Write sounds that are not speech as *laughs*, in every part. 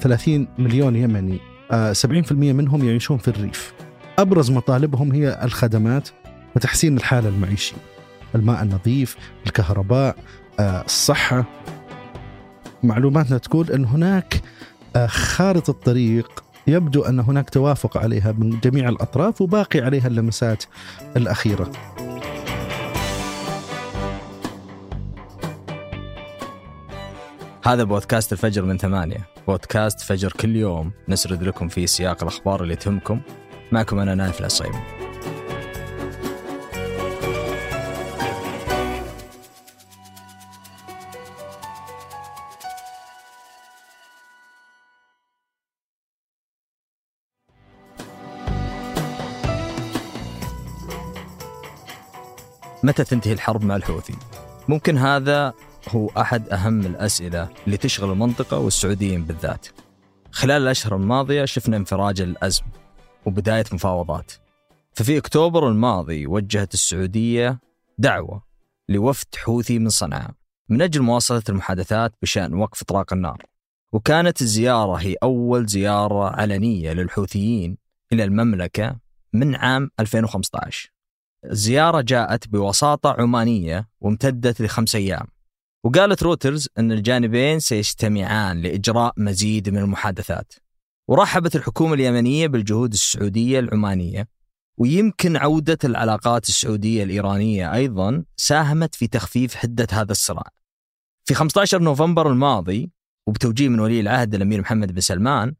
30 مليون يمني. 70% منهم يعيشون في الريف. أبرز مطالبهم هي الخدمات وتحسين الحالة المعيشية. الماء النظيف الكهرباء الصحة. معلوماتنا تقول أن هناك خارطة طريق يبدو أن هناك توافق عليها من جميع الأطراف وباقي عليها اللمسات الأخيرة. هذا بودكاست الفجر من ثمانية. بودكاست فجر كل يوم نسرد لكم فيه سياق الأخبار اللي تهمكم. معكم أنا نايف العصيمي متى تنتهي الحرب مع الحوثي؟ ممكن هذا هو أحد أهم الأسئلة اللي تشغل المنطقة والسعوديين بالذات. خلال الأشهر الماضية شفنا انفراج الأزمة وبداية مفاوضات. ففي أكتوبر الماضي وجهت السعودية دعوة لوفد حوثي من صنعاء من أجل مواصلة المحادثات بشأن وقف إطلاق النار. وكانت الزيارة هي أول زيارة علنية للحوثيين إلى المملكة من عام 2015 الزيارة جاءت بوساطة عمانية وامتدت لخمس أيام. وقالت روترز أن الجانبين سيجتمعان لإجراء مزيد من المحادثات. ورحبت الحكومة اليمنية بالجهود السعودية العمانية ويمكن عودة العلاقات السعودية الإيرانية أيضا ساهمت في تخفيف حدة هذا الصراع. في 15 نوفمبر الماضي وبتوجيه من ولي العهد الأمير محمد بن سلمان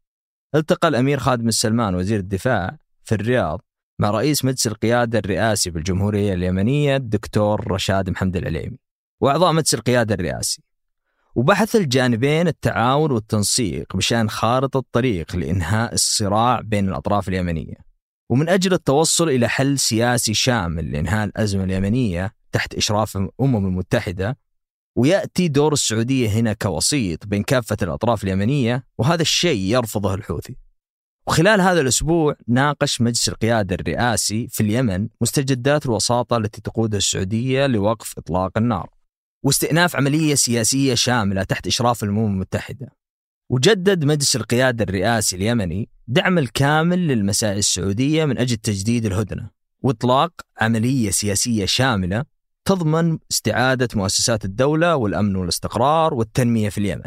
التقى الأمير خالد بن سلمان وزير الدفاع في الرياض مع رئيس مجلس القيادة الرئاسي بالجمهورية اليمنية الدكتور رشاد محمد العليمي. وأعضاء مجلس القيادة الرئاسي. وبحث الجانبين التعاون والتنسيق بشأن خارطة طريق لإنهاء الصراع بين الأطراف اليمنية. ومن أجل التوصل إلى حل سياسي شامل لإنهاء الأزمة اليمنية تحت إشراف الأمم المتحدة ويأتي دور السعودية هنا كوسيط بين كافة الأطراف اليمنية وهذا الشيء يرفضه الحوثي. وخلال هذا الأسبوع ناقش مجلس القيادة الرئاسي في اليمن مستجدات الوساطة التي تقودها السعودية لوقف إطلاق النار. واستئناف عملية سياسية شاملة تحت إشراف الأمم المتحدة وجدد مجلس القيادة الرئاسي اليمني دعم الكامل للمساعي السعودية من أجل تجديد الهدنة وإطلاق عملية سياسية شاملة تضمن استعادة مؤسسات الدولة والأمن والاستقرار والتنمية في اليمن.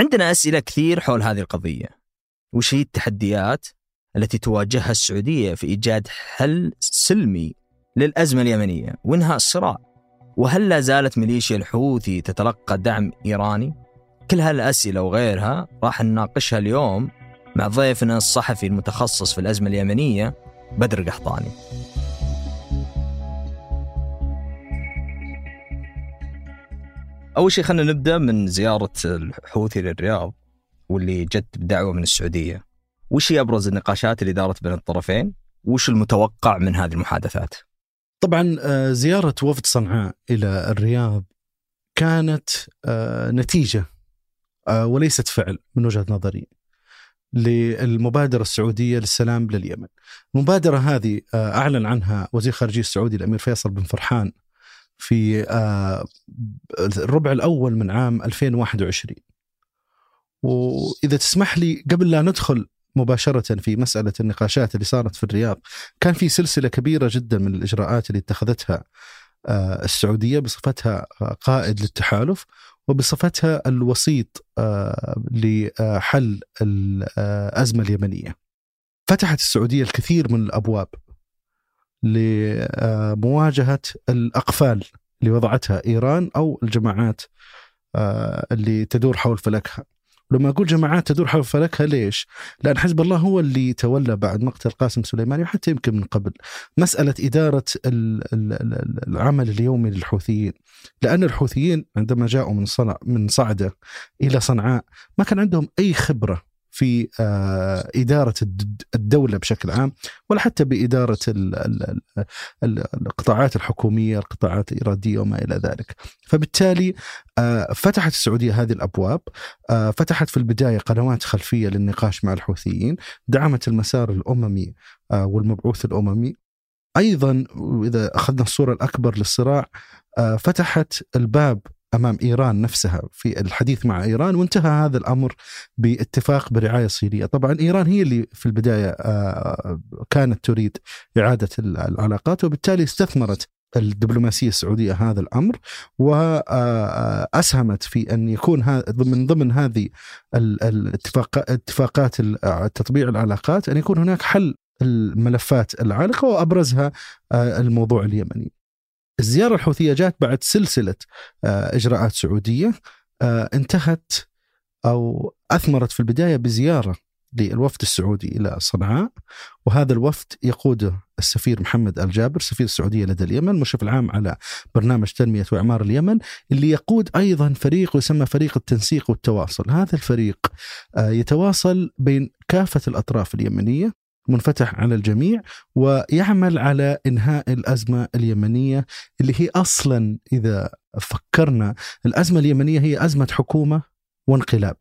عندنا أسئلة كثير حول هذه القضية. وش هي التحديات التي تواجهها السعودية في إيجاد حل سلمي للأزمة اليمنية؟ وإنهاء الصراع وهل لا زالت ميليشيا الحوثي تتلقى دعم إيراني؟ كل هالأسئلة وغيرها راح نناقشها اليوم مع ضيفنا الصحفي المتخصص في الأزمة اليمنية بدر قحطاني أول شيء خلينا نبدأ من زيارة الحوثي للرياض واللي جت بدعوة من السعودية وش هي أبرز النقاشات اللي دارت بين الطرفين؟ وش المتوقع من هذه المحادثات؟ طبعا آه، زيارة وفد صنعاء إلى الرياض كانت آه، نتيجة آه، وليست فعل من وجهة نظري للمبادرة السعودية للسلام لليمن. المبادرة هذه أعلن عنها وزير خارجية السعودي الأمير فيصل بن فرحان في الربع الأول من عام 2021 وإذا تسمح لي قبل لا ندخل مباشرة في مسألة النقاشات اللي صارت في الرياض. كان في سلسلة كبيرة جدا من الإجراءات اللي اتخذتها آه، السعودية بصفتها قائد للتحالف وبصفتها الوسيط آه، لحل الأزمة اليمنية. فتحت السعودية الكثير من الأبواب لمواجهة الأقفال اللي وضعتها إيران أو الجماعات آه، اللي تدور حول فلكها. ولما أقول جماعات تدور حول فلكها ليش؟ لأن حزب الله هو اللي تولى بعد مقتل قاسم سليماني وحتى يمكن من قبل مسألة إدارة العمل اليومي للحوثيين لأن الحوثيين عندما جاءوا من صنع من صعدة إلى صنعاء ما كان عندهم أي خبرة في آه، إدارة الدولة بشكل عام ولا حتى بإدارة القطاعات الحكومية القطاعات الإرادية وما إلى ذلك. فبالتالي آه، فتحت السعودية هذه الأبواب آه، فتحت في البداية قنوات خلفية للنقاش مع الحوثيين دعمت المسار الأممي والمبعوث الأممي. أيضا إذا أخذنا الصورة الأكبر للصراع فتحت الباب أمام إيران نفسها في الحديث مع إيران وانتهى هذا الأمر باتفاق برعاية صينية، طبعا إيران هي اللي في البداية آه، كانت تريد إعادة العلاقات وبالتالي استثمرت الدبلوماسية السعودية هذا الأمر واسهمت في أن يكون من ضمن هذه الاتفاقات تطبيع العلاقات أن يكون هناك حل الملفات العالقة وأبرزها آه، الموضوع اليمني. الزيارة الحوثية جاءت بعد سلسلة آه، إجراءات سعودية آه، انتهت أو أثمرت في البداية بزيارة للوفد السعودي إلى صنعاء وهذا الوفد يقوده السفير محمد الجابر سفير السعودية لدى اليمن المشرف العام على برنامج تنمية وإعمار اليمن اللي يقود أيضا فريق يسمى فريق التنسيق والتواصل. هذا الفريق يتواصل بين كافة الأطراف اليمنية منفتح على الجميع ويعمل على إنهاء الأزمة اليمنية اللي هي أصلا إذا فكرنا الأزمة اليمنية هي أزمة حكومة وانقلاب.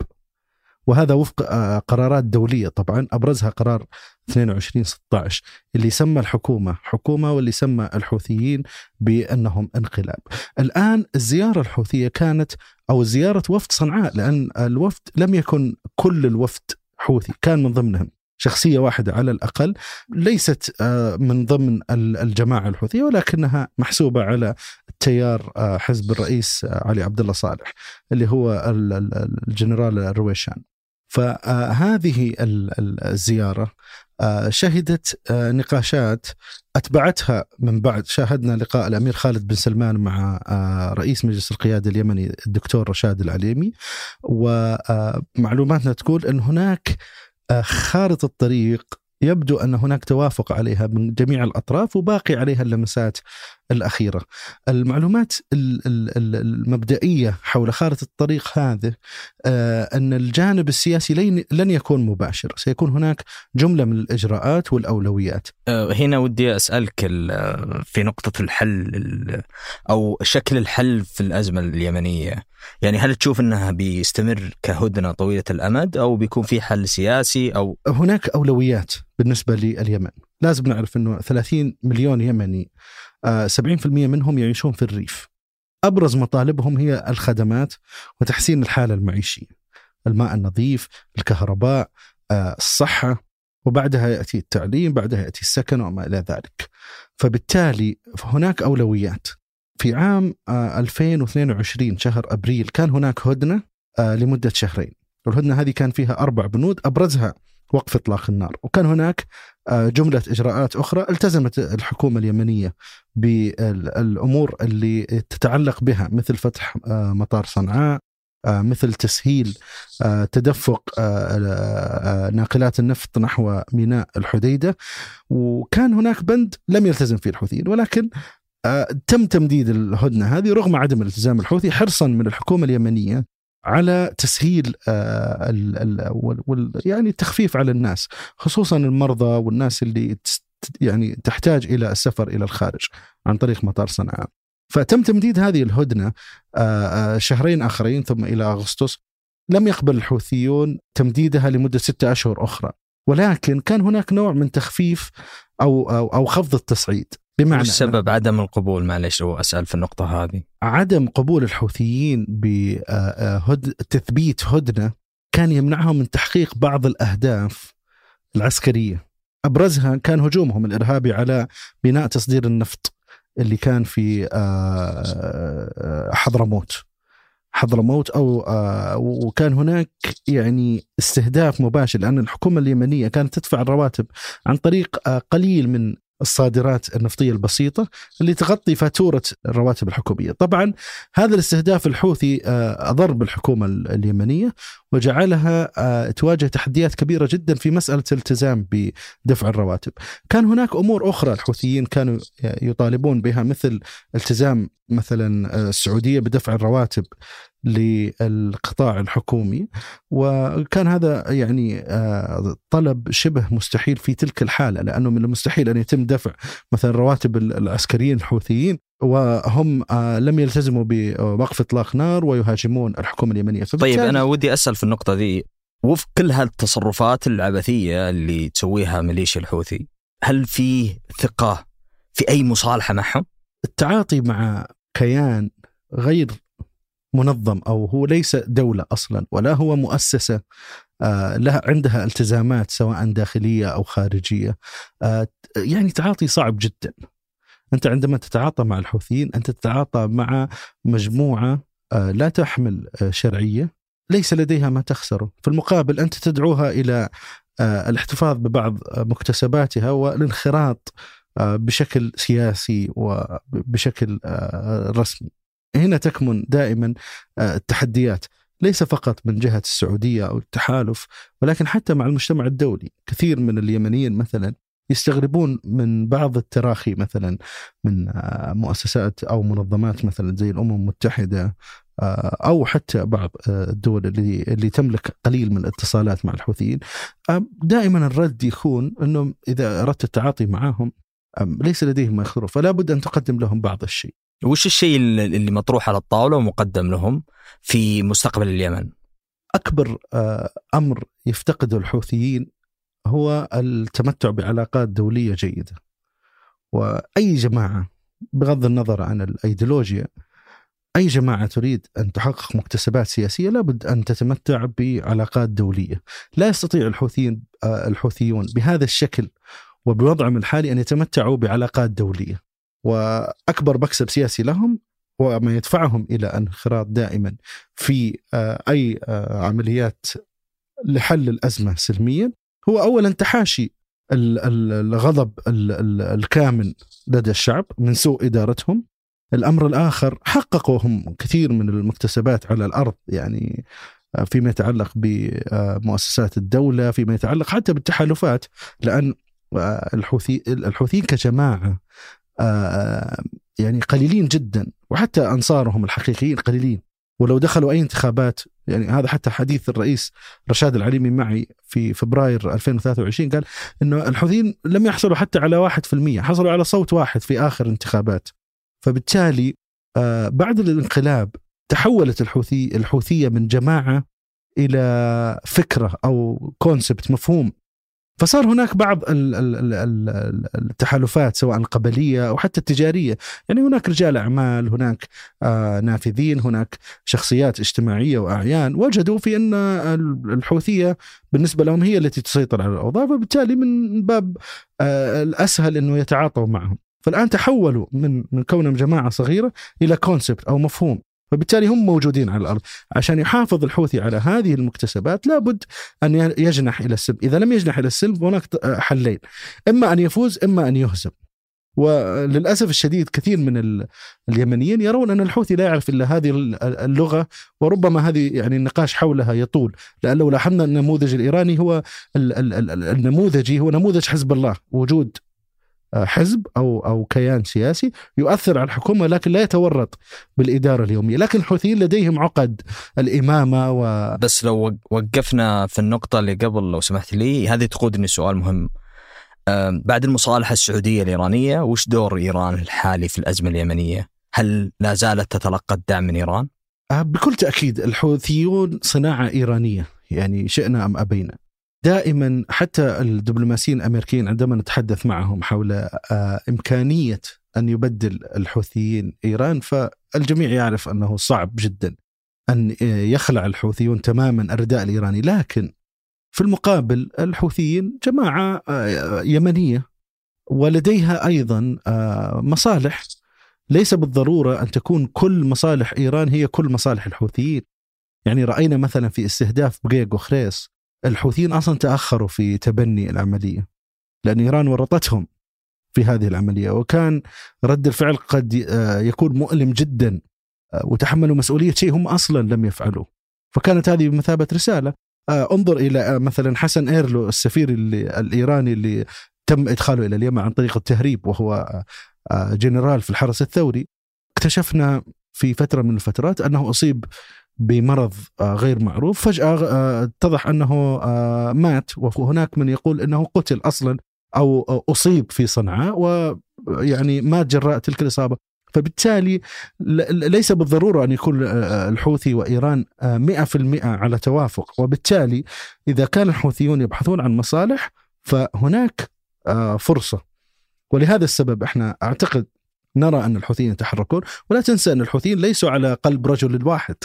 وهذا وفق آه، قرارات دولية طبعا أبرزها قرار 22 16 اللي سمى الحكومة حكومة واللي سمى الحوثيين بأنهم انقلاب. الآن الزيارة الحوثية كانت أو زيارة وفد صنعاء لأن الوفد لم يكن كل الوفد حوثي كان من ضمنهم شخصية واحدة على الأقل ليست آه، من ضمن الجماعة الحوثية ولكنها محسوبة على التيار آه، حزب الرئيس آه، علي عبد الله صالح اللي هو الجنرال الرويشان فهذه الزيارة شهدت نقاشات أتبعتها من بعد شاهدنا لقاء الأمير خالد بن سلمان مع رئيس مجلس القيادة اليمني الدكتور رشاد العليمي ومعلوماتنا تقول إن هناك خارطة الطريق يبدو أن هناك توافق عليها من جميع الأطراف وباقي عليها اللمسات. الأخيرة. المعلومات المبدئية حول خارطة الطريق هذه آه، أن الجانب السياسي لن يكون مباشر، سيكون هناك جملة من الإجراءات والأولويات. آه، هنا ودي أسألك في نقطة الحل أو شكل الحل في الأزمة اليمنية. يعني هل تشوف أنها بيستمر كهدنة طويلة الأمد أو بيكون في حل سياسي أو هناك أولويات بالنسبة لليمن، لازم نعرف أنه 30 مليون يمني 70% آه، منهم يعيشون في الريف. أبرز مطالبهم هي الخدمات وتحسين الحالة المعيشية. الماء النظيف، الكهرباء، آه، الصحة، وبعدها يأتي التعليم، بعدها يأتي السكن وما إلى ذلك. فبالتالي هناك أولويات. في عام 2022 آه، شهر أبريل كان هناك هدنة آه، لمدة شهرين والهدنة هذه كان فيها أربع بنود أبرزها وقف إطلاق النار. وكان هناك آه، جملة إجراءات أخرى التزمت الحكومة اليمنية بالأمور اللي تتعلق بها مثل فتح مطار صنعاء مثل تسهيل تدفق ناقلات النفط نحو ميناء الحديدة. وكان هناك بند لم يلتزم فيه الحوثيين ولكن آه، تم تمديد الهدنة هذه رغم عدم الالتزام الحوثي حرصا من الحكومة اليمنية على تسهيل آه، وال يعني التخفيف على الناس خصوصا المرضى والناس اللي يعني تحتاج إلى السفر إلى الخارج عن طريق مطار صنعاء. فتم تمديد هذه الهدنة آه، شهرين آخرين ثم إلى أغسطس. لم يقبل الحوثيون تمديدها لمدة ستة أشهر أخرى. ولكن كان هناك نوع من تخفيف أو أو, أو خفض التصعيد. بمعنى السبب؟ عدم القبول معلش أسأل في النقطة هذه. عدم قبول الحوثيين بتثبيت هدنة كان يمنعهم من تحقيق بعض الأهداف العسكرية. أبرزها كان هجومهم الإرهابي على بناء تصدير النفط اللي كان في حضرموت. حضرموت أو وكان هناك يعني استهداف مباشر لأن الحكومة اليمنية كانت تدفع الرواتب عن طريق قليل من الصادرات النفطية البسيطة اللي تغطي فاتورة الرواتب الحكومية، طبعا هذا الاستهداف الحوثي آه، أضر بالحكومة اليمنية وجعلها آه، تواجه تحديات كبيرة جدا في مسألة الالتزام بدفع الرواتب. كان هناك أمور أخرى الحوثيين كانوا يطالبون بها مثل التزام مثلا آه، السعودية بدفع الرواتب للقطاع الحكومي وكان هذا يعني آه، طلب شبه مستحيل في تلك الحالة لأنه من المستحيل أن يتم دفع مثلا رواتب العسكريين الحوثيين وهم آه، لم يلتزموا بوقف إطلاق نار ويهاجمون الحكومة اليمنية طيب أنا ودي أسأل في النقطة ذي وفق كل هالتصرفات العبثية اللي تسويها ميليشيا الحوثي هل في ثقة في أي مصالحة معهم؟ التعاطي مع كيان غير منظم أو هو ليس دولة أصلا ولا هو مؤسسة آه، لها عندها التزامات سواء داخلية أو خارجية. آه، يعني تعاطي صعب جدا. أنت عندما تتعاطى مع الحوثيين أنت تتعاطى مع مجموعة آه، لا تحمل شرعية ليس لديها ما تخسره. في المقابل أنت تدعوها إلى الاحتفاظ ببعض مكتسباتها والانخراط بشكل سياسي وبشكل رسمي. هنا تكمن دائما التحديات. ليس فقط من جهة السعودية أو التحالف ولكن حتى مع المجتمع الدولي. كثير من اليمنيين مثلا يستغربون من بعض التراخي مثلا من آه، مؤسسات أو منظمات مثلا زي الأمم المتحدة آه، أو حتى بعض آه، الدول اللي اللي تملك قليل من الاتصالات مع الحوثيين. دائما الرد يكون إنه إذا أردت التعاطي معهم ليس لديهم ما يخسرون فلا بد أن تقدم لهم بعض الشيء. وش الشيء اللي مطروح على الطاولة ومقدم لهم في مستقبل اليمن؟ أكبر آه، أمر يفتقده الحوثيين هو التمتع بعلاقات دولية جيدة. وأي جماعة بغض النظر عن الأيديولوجيا أي جماعة تريد أن تحقق مكتسبات سياسية لابد أن تتمتع بعلاقات دولية. لا يستطيع الحوثيين آه، الحوثيون بهذا الشكل وبوضعهم الحالي أن يتمتعوا بعلاقات دولية. وأكبر مكسب سياسي لهم وما يدفعهم إلى انخراط دائما في آه، أي آه، عمليات لحل الأزمة سلميا. هو اولا تحاشي الغضب الكامن لدى الشعب من سوء إدارتهم. الأمر الآخر حققوا هم كثير من المكتسبات على الأرض يعني آه، فيما يتعلق بمؤسسات الدولة فيما يتعلق حتى بالتحالفات لأن الحوثي الحوثيين كجماعة يعني قليلين جدا وحتى أنصارهم الحقيقيين قليلين. ولو دخلوا أي انتخابات يعني هذا حتى حديث الرئيس رشاد العليمي معي في فبراير 2023 قال إنه الحوثيين لم يحصلوا حتى على 1% حصلوا على صوت واحد في آخر انتخابات. فبالتالي آه، بعد الانقلاب تحولت الحوثي الحوثية من جماعة إلى فكرة أو كونسبت مفهوم. فصار هناك بعض التحالفات سواء القبليه أو حتى التجارية، يعني هناك رجال أعمال، هناك آه، نافذين، هناك شخصيات اجتماعية وأعيان وجدوا في أن الحوثية بالنسبة لهم هي التي تسيطر على الأوضاع، فبالتالي من باب آه، الأسهل أنه يتعاطوا معهم. فالآن تحولوا من من كونهم جماعة صغيرة إلى كونسبت أو مفهوم فبالتالي هم موجودين على الأرض. عشان يحافظ الحوثي على هذه المكتسبات لابد أن يجنح إلى السلم، إذا لم يجنح إلى السلم هناك حلين. إما أن يفوز إما أن يهزم. وللأسف الشديد كثير من اليمنيين يرون أن الحوثي لا يعرف إلا هذه اللغة وربما هذه يعني النقاش حولها يطول. لأن لو لاحظنا النموذج الإيراني هو النموذجي هو نموذج حزب الله وجود حزب أو أو كيان سياسي يؤثر على الحكومة لكن لا يتورط بالإدارة اليومية، لكن الحوثيين لديهم عقد الإمامة و بس لو وقفنا في النقطة اللي قبل لو سمحت لي هذه تقودني سؤال مهم. بعد المصالحة السعودية الإيرانية وش دور إيران الحالي في الأزمة اليمنية؟ هل لا زالت تتلقى الدعم من إيران؟ آه، بكل تأكيد الحوثيون صناعة إيرانية يعني شئنا أم أبينا. دائما حتى الدبلوماسيين الأمريكيين عندما نتحدث معهم حول آه، إمكانية أن يبدل الحوثيين إيران فالجميع يعرف أنه صعب جدا أن يخلع الحوثيون تماما الرداء الإيراني. لكن في المقابل الحوثيين جماعة آه، يمنية ولديها أيضا آه، مصالح. ليس بالضرورة أن تكون كل مصالح إيران هي كل مصالح الحوثيين. يعني رأينا مثلا في استهداف بقيق وخريص الحوثيين أصلا تأخروا في تبني العملية لأن إيران ورطتهم في هذه العملية وكان رد الفعل قد آه، يكون مؤلم جدا آه، وتحملوا مسؤولية شيء هم أصلا لم يفعلوه. فكانت هذه بمثابه رسالة. آه، انظر إلى مثلا حسن إيرلو السفير اللي الإيراني اللي تم إدخاله إلى اليمن عن طريق التهريب وهو جنرال في الحرس الثوري اكتشفنا في فترة من الفترات أنه أصيب بمرض آه، غير معروف فجأة آه، اتضح أنه آه، مات. وهناك من يقول أنه قتل أصلا أو أصيب في صنعاء ويعني مات جراء تلك الإصابة. فبالتالي ليس بالضرورة أن يكون الحوثي وإيران 100% على توافق. وبالتالي إذا كان الحوثيون يبحثون عن مصالح فهناك فرصة. ولهذا السبب إحنا أعتقد نرى أن الحوثيين يتحركون. ولا تنسى أن الحوثيين ليسوا على قلب رجل واحد.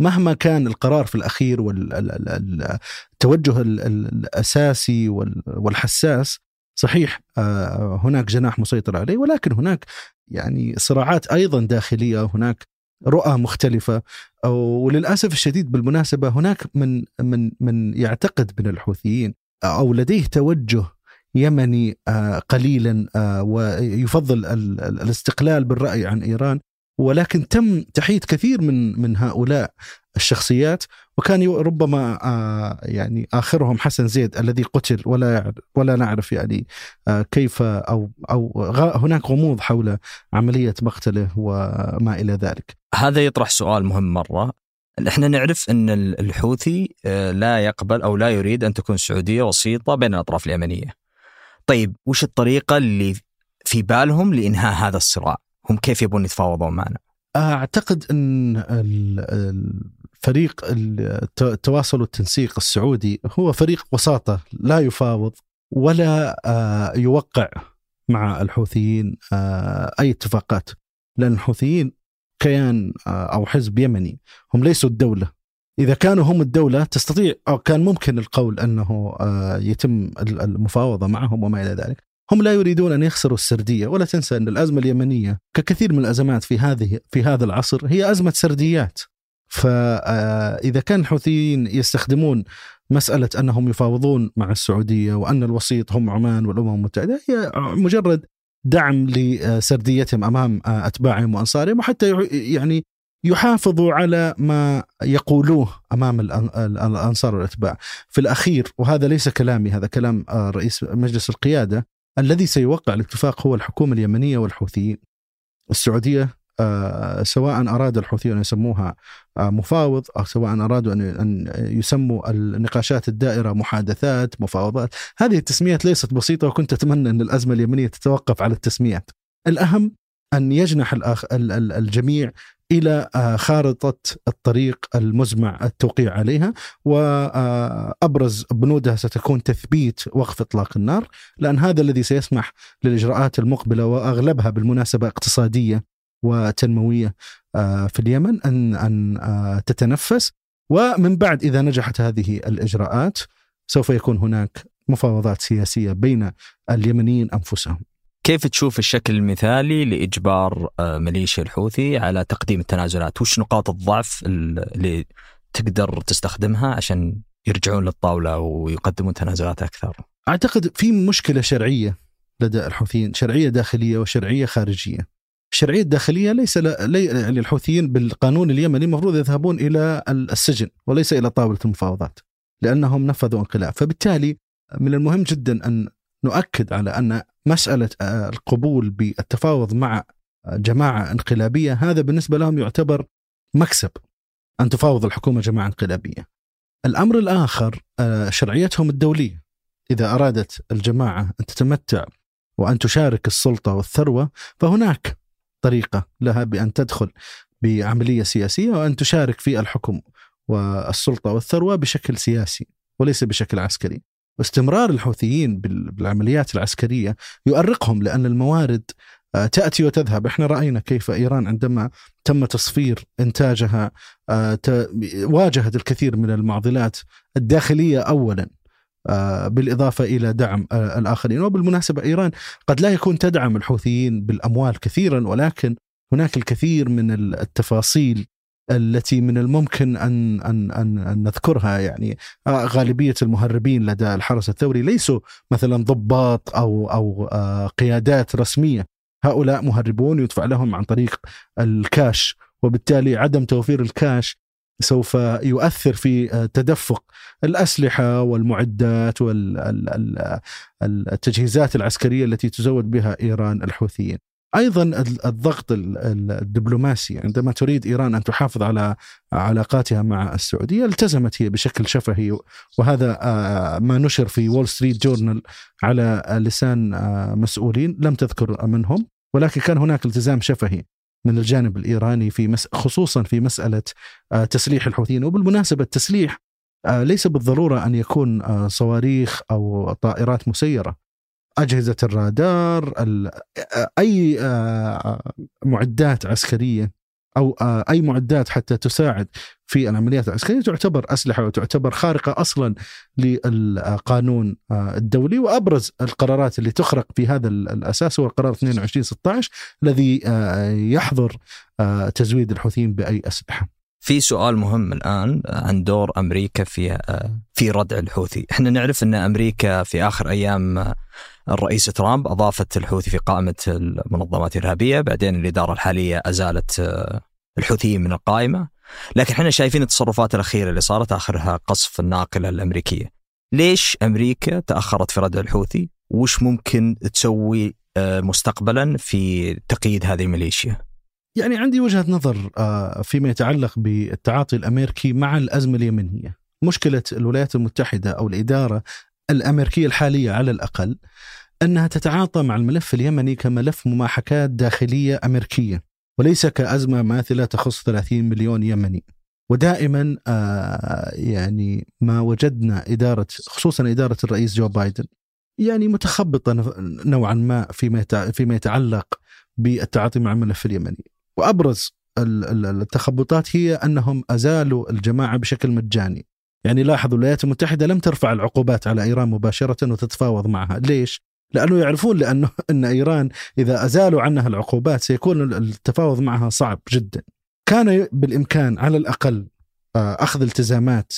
مهما كان القرار في الأخير والتوجه الأساسي والحساس صحيح آه، هناك جناح مسيطر عليه ولكن هناك يعني صراعات أيضا داخلية هناك رؤى مختلفة وللأسف الشديد بالمناسبة هناك من من من يعتقد من الحوثيين أو لديه توجه يمني آه، قليلا آه، ويفضل الاستقلال بالرأي عن إيران ولكن تم تحييد كثير من من هؤلاء الشخصيات وكان ربما آه، يعني آخرهم حسن زيد الذي قتل ولا ولا نعرف يعني كيف أو أو هناك غموض حول عملية مقتله وما إلى ذلك. هذا يطرح سؤال مهم مرة إحنا نعرف أن الحوثي لا يقبل أو لا يريد أن تكون السعوديه وسيطة بين الأطراف اليمنية. طيب وش الطريقة اللي في بالهم لإنهاء هذا الصراع هم كيف يبون يتفاوضون معنا؟ أعتقد أن الفريق التواصل والتنسيق السعودي هو فريق وساطة لا يفاوض ولا آه، يوقع مع الحوثيين آه، أي اتفاقات. لأن الحوثيين كيان آه، أو حزب يمني هم ليسوا الدولة. إذا كانوا هم الدولة تستطيع أو كان ممكن القول أنه يتم المفاوضة معهم وما إلى ذلك. هم لا يريدون أن يخسروا السردية ولا تنسى أن الأزمة اليمنية ككثير من الأزمات في هذه في هذا العصر هي أزمة سرديات. فاذا آه، كان الحوثيين يستخدمون مسألة أنهم يفاوضون مع السعودية وأن الوسيط هم عمان والأمم المتحدة هي مجرد دعم لسرديتهم أمام آه، أتباعهم وأنصارهم وحتى يعني يحافظوا على ما يقولوه أمام الأنصار والأتباع. في الأخير وهذا ليس كلامي هذا كلام آه، رئيس مجلس القيادة الذي سيوقع الاتفاق هو الحكومة اليمنية والحوثيين. السعودية آه، سواء أراد الحوثيون أن يسموها آه، مفاوض أو سواء أرادوا أن يسموا النقاشات الدائرة محادثات مفاوضات، هذه التسميات ليست بسيطة وكنت أتمنى أن الأزمة اليمنية تتوقف على التسميات. الأهم أن يجنح الأخ الجميع إلى آه، خارطة الطريق المزمع التوقيع عليها وابرز بنودها ستكون تثبيت وقف إطلاق النار لأن هذا الذي سيسمح للإجراءات المقبلة وأغلبها بالمناسبة اقتصادية وتنموية آه، في اليمن أن أن آه، تتنفس ومن بعد إذا نجحت هذه الإجراءات سوف يكون هناك مفاوضات سياسية بين اليمنيين أنفسهم. كيف تشوف الشكل المثالي لإجبار آه، ميليشيا الحوثي على تقديم التنازلات؟ وش نقاط الضعف اللي تقدر تستخدمها عشان يرجعون للطاولة ويقدمون تنازلات أكثر؟ أعتقد في مشكلة شرعية لدى الحوثيين، شرعية داخلية وشرعية خارجية. الشرعية الداخلية ليس لي يعني الحوثيين بالقانون اليمني المفروض يذهبون إلى السجن وليس إلى طاولة المفاوضات لأنهم نفذوا انقلاب، فبالتالي من المهم جدا أن نؤكد على أن مسألة آه، القبول بالتفاوض مع جماعة انقلابية هذا بالنسبة لهم يعتبر مكسب أن تفاوض الحكومة جماعة انقلابية. الأمر الآخر آه، شرعيتهم الدولية. إذا أرادت الجماعة أن تتمتع وأن تشارك السلطة والثروة فهناك طريقة لها بأن تدخل بعملية سياسية وأن تشارك في الحكم والسلطة والثروة بشكل سياسي وليس بشكل عسكري. واستمرار الحوثيين بالعمليات العسكرية يؤرقهم لأن الموارد آه، تأتي وتذهب، إحنا رأينا كيف إيران عندما تم تصفير إنتاجها آه، واجهت الكثير من المعضلات الداخلية اولا آه، بالإضافة إلى دعم الآخرين، وبالمناسبة إيران قد لا يكون تدعم الحوثيين بالأموال كثيرا ولكن هناك الكثير من التفاصيل التي من الممكن ان ان ان, أن نذكرها يعني آه، غالبية المهربين لدى الحرس الثوري ليسوا مثلا ضباط أو أو آه، قيادات رسمية هؤلاء مهربون يدفع لهم عن طريق الكاش وبالتالي عدم توفير الكاش سوف يؤثر في آه، تدفق الأسلحة والمعدات والتجهيزات العسكرية التي تزود بها إيران الحوثيين. أيضا الضغط الدبلوماسي. عندما تريد إيران أن تحافظ على علاقاتها مع السعودية التزمت هي بشكل شفهي وهذا آه، ما نشر في Wall Street Journal على لسان آه، مسؤولين لم تذكر منهم ولكن كان هناك التزام شفهي من الجانب الإيراني في مس... خصوصا في مسألة آه، تسليح الحوثيين. وبالمناسبة التسليح ليس بالضرورة أن يكون صواريخ أو طائرات مسيرة. أجهزة الرادار أي معدات عسكرية أو أي معدات حتى تساعد في العمليات العسكرية تعتبر أسلحة وتعتبر خارقة أصلا للقانون الدولي وأبرز القرارات اللي تخرق في هذا الأساس هو القرار 2216 الذي يحظر تزويد الحوثيين بأي أسلحة. في سؤال مهم الآن عن دور أمريكا في في ردع الحوثي، إحنا نعرف أن أمريكا في آخر أيام الرئيس ترامب أضافت الحوثي في قائمة المنظمات الإرهابية، بعدين الإدارة الحالية أزالت الحوثيين من القائمة، لكن إحنا شايفين التصرفات الأخيرة اللي صارت آخرها قصف الناقلة الأمريكية. ليش أمريكا تأخرت في ردع الحوثي؟ وش ممكن تسوي مستقبلا في تقييد هذه الميليشيا؟ يعني عندي وجهة نظر فيما يتعلق بالتعاطي الأمريكي مع الأزمة اليمنية. مشكلة الولايات المتحدة أو الإدارة الأمريكية الحالية على الأقل أنها تتعاطى مع الملف اليمني كملف مماحكات داخلية أمريكية وليس كأزمة ماثلة تخص 30 مليون يمني. ودائما يعني ما وجدنا إدارة خصوصا إدارة الرئيس جو بايدن يعني متخبطة نوعا ما فيما فيما يتعلق بالتعاطي مع الملف اليمني. وأبرز التخبطات هي أنهم أزالوا الجماعة بشكل مجاني. يعني لاحظوا الولايات المتحدة لم ترفع العقوبات على إيران مباشرة وتتفاوض معها، ليش؟ لأنه يعرفون لأنه *laughs* إن إيران إذا أزالوا عنها العقوبات سيكون التفاوض معها صعب جدا. كان بالإمكان على الأقل أخذ التزامات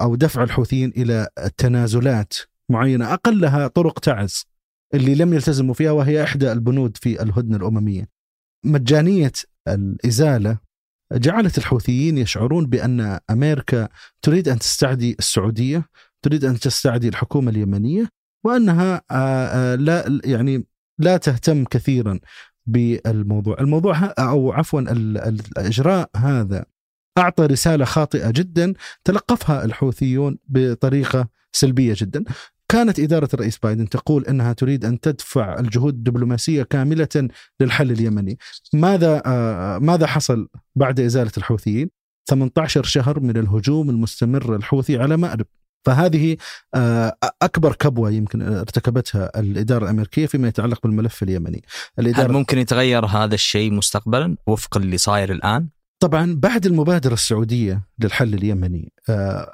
أو دفع الحوثيين إلى تنازلات معينة أقلها طرق تعز اللي لم يلتزموا فيها وهي إحدى البنود في الهدنة الأممية. مجانية الإزالة جعلت الحوثيين يشعرون بأن أمريكا تريد أن تستعدي السعودية، تريد أن تستعدي الحكومة اليمنية وأنها لا يعني لا تهتم كثيرا بالموضوع، الموضوع أو عفوا الإجراء هذا أعطى رسالة خاطئة جدا تلقفها الحوثيون بطريقة سلبية جدا، كانت إدارة الرئيس بايدن تقول أنها تريد أن تدفع الجهود الدبلوماسية كاملة للحل اليمني. ماذا آه ماذا حصل بعد إزالة الحوثيين؟ 18 شهر من الهجوم المستمر الحوثي على مأرب. فهذه آه أكبر كبوة يمكن ارتكبتها الإدارة الأمريكية فيما يتعلق بالملف اليمني. الإدارة هل ممكن يتغير هذا الشيء مستقبلا وفق اللي صاير الآن؟ طبعا بعد المبادرة السعودية للحل اليمني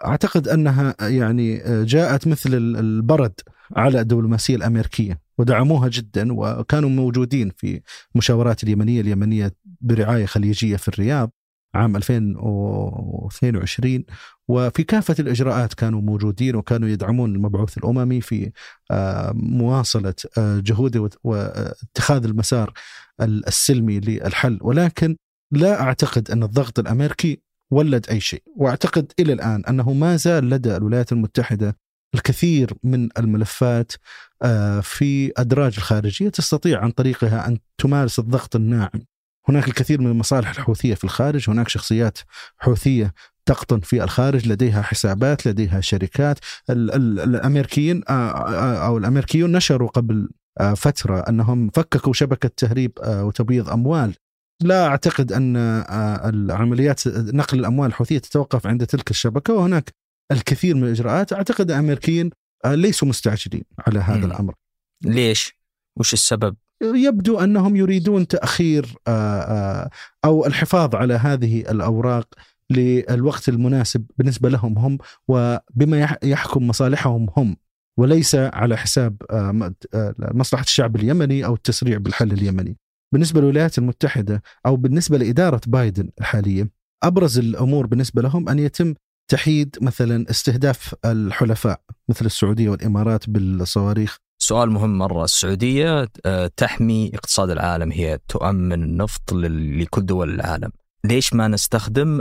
أعتقد أنها يعني جاءت مثل البرد على الدبلوماسية الأمريكية ودعموها جدا وكانوا موجودين في مشاورات اليمنية اليمنية برعاية خليجية في الرياض عام 2022 وفي كافة الإجراءات كانوا موجودين وكانوا يدعمون المبعوث الأممي في مواصلة جهوده واتخاذ المسار السلمي للحل. ولكن لا أعتقد أن الضغط الأمريكي ولد أي شيء، وأعتقد إلى الآن أنه ما زال لدى الولايات المتحدة الكثير من الملفات في أدراج الخارجية تستطيع عن طريقها أن تمارس الضغط الناعم. هناك الكثير من المصالح الحوثية في الخارج، هناك شخصيات حوثية تقطن في الخارج لديها حسابات لديها شركات الأمريكيين أو الأمريكيون نشروا قبل فترة أنهم فككوا شبكة تهريب وتبييض أموال لا أعتقد أن العمليات نقل الأموال الحوثية تتوقف عند تلك الشبكة وهناك الكثير من الإجراءات أعتقد الامريكيين ليسوا مستعجلين على هذا م. الأمر. ليش؟ وش السبب؟ يبدو أنهم يريدون تأخير أو الحفاظ على هذه الأوراق للوقت المناسب بالنسبة لهم هم وبما يحكم مصالحهم هم وليس على حساب مصلحة الشعب اليمني أو التسريع بالحل اليمني. بالنسبة للولايات المتحدة أو بالنسبة لإدارة بايدن الحالية أبرز الأمور بالنسبة لهم أن يتم تحييد مثلا استهداف الحلفاء مثل السعودية والإمارات بالصواريخ. سؤال مهم مرة. السعودية تحمي اقتصاد العالم. هي تؤمن النفط لكل دول العالم. ليش ما نستخدم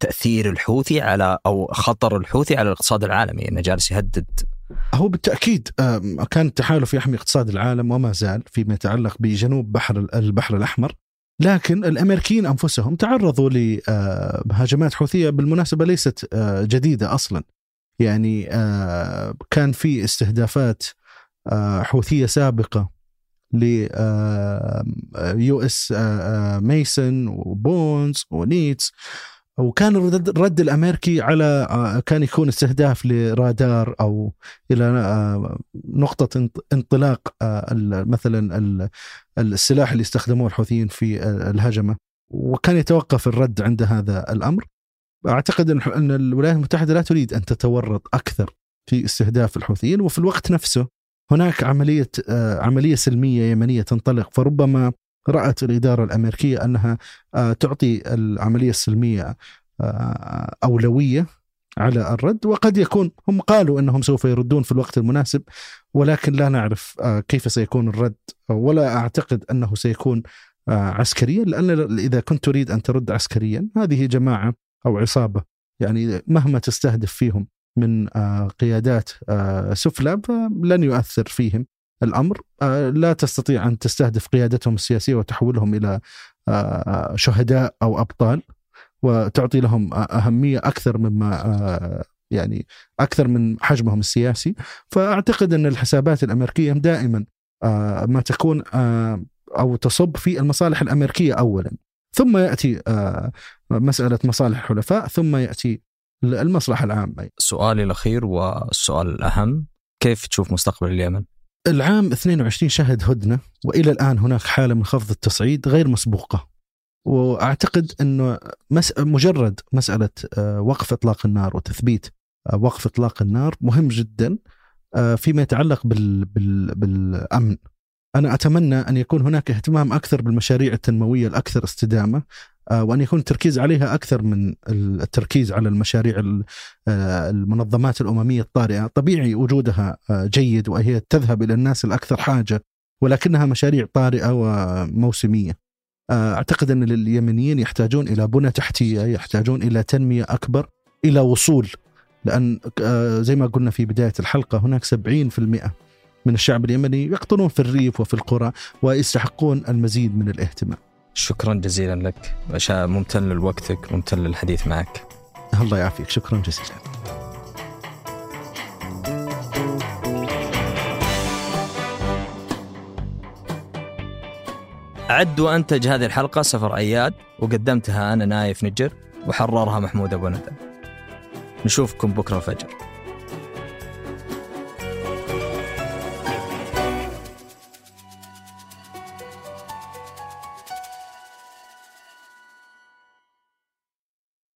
تأثير الحوثي على أو خطر الحوثي على الاقتصاد العالمي؟ أنه جالس يهدد هو بالتأكيد كان التحالف يحمي اقتصاد العالم وما زال فيما يتعلق بجنوب بحر البحر الأحمر. لكن الأمريكيين أنفسهم تعرضوا لهجمات حوثية بالمناسبة ليست جديدة أصلا. يعني كان في استهدافات حوثية سابقة ل USS Mason و Ponce و Nitze. وكان الرد الأمريكي على آه، كان يكون استهداف لرادار أو إلى آه، نقطة انط- انطلاق آه، مثلا ال- السلاح اللي استخدموه الحوثيين في الهجمة. وكان يتوقف الرد عند هذا الأمر. أعتقد إن الولايات المتحدة لا تريد أن تتورط أكثر في استهداف الحوثيين وفي الوقت نفسه هناك عملية عملية سلمية يمنية تنطلق. فربما رأت الإدارة الأمريكية أنها آه، تعطي العملية السلمية آه، أولوية على الرد وقد يكون هم قالوا أنهم سوف يردون في الوقت المناسب ولكن لا نعرف آه، كيف سيكون الرد ولا أعتقد أنه سيكون عسكريا لأن إذا كنت تريد أن ترد عسكريا هذه جماعة أو عصابة يعني مهما تستهدف فيهم من قيادات سفلى فلن يؤثر فيهم. الأمر آه، لا تستطيع أن تستهدف قيادتهم السياسية وتحولهم إلى آه، شهداء أو أبطال وتعطي لهم أهمية أكثر مما آه، يعني أكثر من حجمهم السياسي. فأعتقد أن الحسابات الأمريكية دائما آه، ما تكون آه، أو تصب في المصالح الأمريكية اولا. ثم يأتي آه، مسألة مصالح الحلفاء ثم يأتي المصلحة العامة. سؤالي الأخير والسؤال الأهم كيف تشوف مستقبل اليمن؟ العام 22 شهد هدنة وإلى الآن هناك حالة من خفض التصعيد غير مسبوقة. وأعتقد انه مس... مجرد مسألة آه، وقف إطلاق النار وتثبيت آه، وقف إطلاق النار مهم جدا آه، فيما يتعلق بال... بال... بالأمن. أنا أتمنى أن يكون هناك اهتمام أكثر بالمشاريع التنموية الأكثر استدامة آه، وأن يكون التركيز عليها أكثر من التركيز على المشاريع ال- آه، المنظمات الأممية الطارئة، طبيعي وجودها آه، جيد وهي تذهب إلى الناس الأكثر حاجة ولكنها مشاريع طارئة وموسمية. آه، أعتقد أن اليمنيين يحتاجون إلى بنى تحتية، يحتاجون إلى تنمية أكبر، إلى وصول لأن آه، زي ما قلنا في بداية الحلقة هناك 70% من الشعب اليمني يقطنون في الريف وفي القرى ويستحقون المزيد من الاهتمام. شكرا جزيلا لك. ممتن لوقتك ممتن للحديث معك. الله يعافيك. شكرا جزيلا. أعد وأنتج هذه الحلقة سفر أياد وقدمتها أنا نايف نجر وحررها محمود أبو ندى. نشوفكم بكرة الفجر.